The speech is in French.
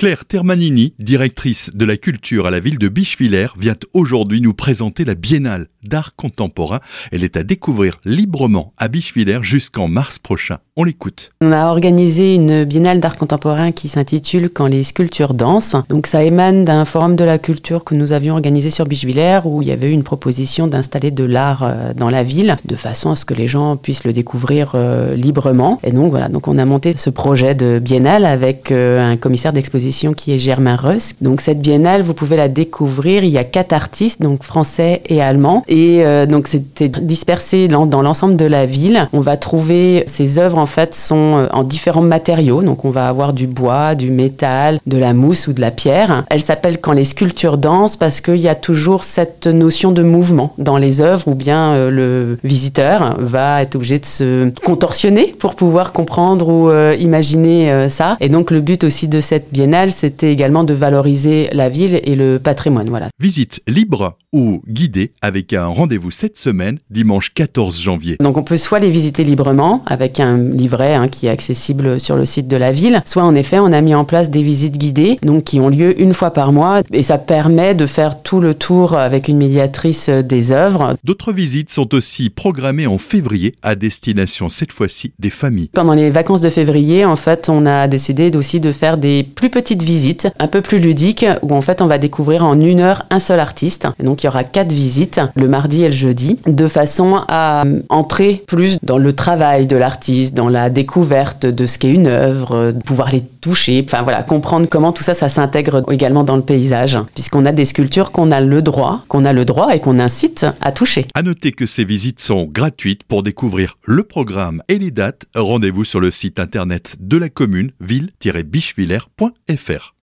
Claire Termanini, directrice de la culture à la ville de Bichevillers, vient aujourd'hui nous présenter la Biennale d'art contemporain. Elle est à découvrir librement à Bichevillers jusqu'en mars prochain. On l'écoute. On a organisé une biennale d'art contemporain qui s'intitule Quand les sculptures dansent. Donc ça émane d'un forum de la culture que nous avions organisé sur Bichevillers où il y avait eu une proposition d'installer de l'art euh, dans la ville de façon à ce que les gens puissent le découvrir euh, librement. Et donc voilà, donc on a monté ce projet de biennale avec euh, un commissaire d'exposition qui est Germain Rusk. Donc cette biennale, vous pouvez la découvrir. Il y a quatre artistes, donc français et allemands. Donc c'était dispersé dans, l'ensemble de la ville. On va trouver ces œuvres en fait sont euh, en différents matériaux. Donc on va avoir du bois, du métal, de la mousse ou de la pierre. Elle s'appelle Quand les sculptures dansent parce qu'il y a toujours cette notion de mouvement dans les œuvres où bien euh, le visiteur va être obligé de se contorsionner pour pouvoir comprendre ou euh, imaginer ça. Et donc le but aussi de cette biennale, c'était également de valoriser la ville et le patrimoine. Visite libre ou guidée avec un rendez-vous cette semaine, dimanche 14 janvier. Donc on peut soit les visiter librement avec un livret hein, qui est accessible sur le site de la ville. Soit en effet, on a mis en place des visites guidées, donc qui ont lieu une fois par mois, et ça permet de faire tout le tour avec une médiatrice des œuvres. D'autres visites sont aussi programmées en février à destination cette fois-ci des familles. Pendant les vacances de février, en fait, on a décidé aussi de faire des plus petites visites, un peu plus ludiques, où en fait on va découvrir en une heure un seul artiste. Et donc il y aura quatre visites, mardi et le jeudi, de façon à entrer plus dans le travail de l'artiste, dans la découverte de ce qu'est une œuvre, de pouvoir les toucher, enfin voilà, comprendre comment tout ça, ça s'intègre également dans le paysage, puisqu'on a des sculptures qu'on a le droit, qu'on a le droit et qu'on incite à toucher. À noter que ces visites sont gratuites pour découvrir le programme et les dates. Rendez-vous sur le site internet de la commune ville-bichevillers.fr.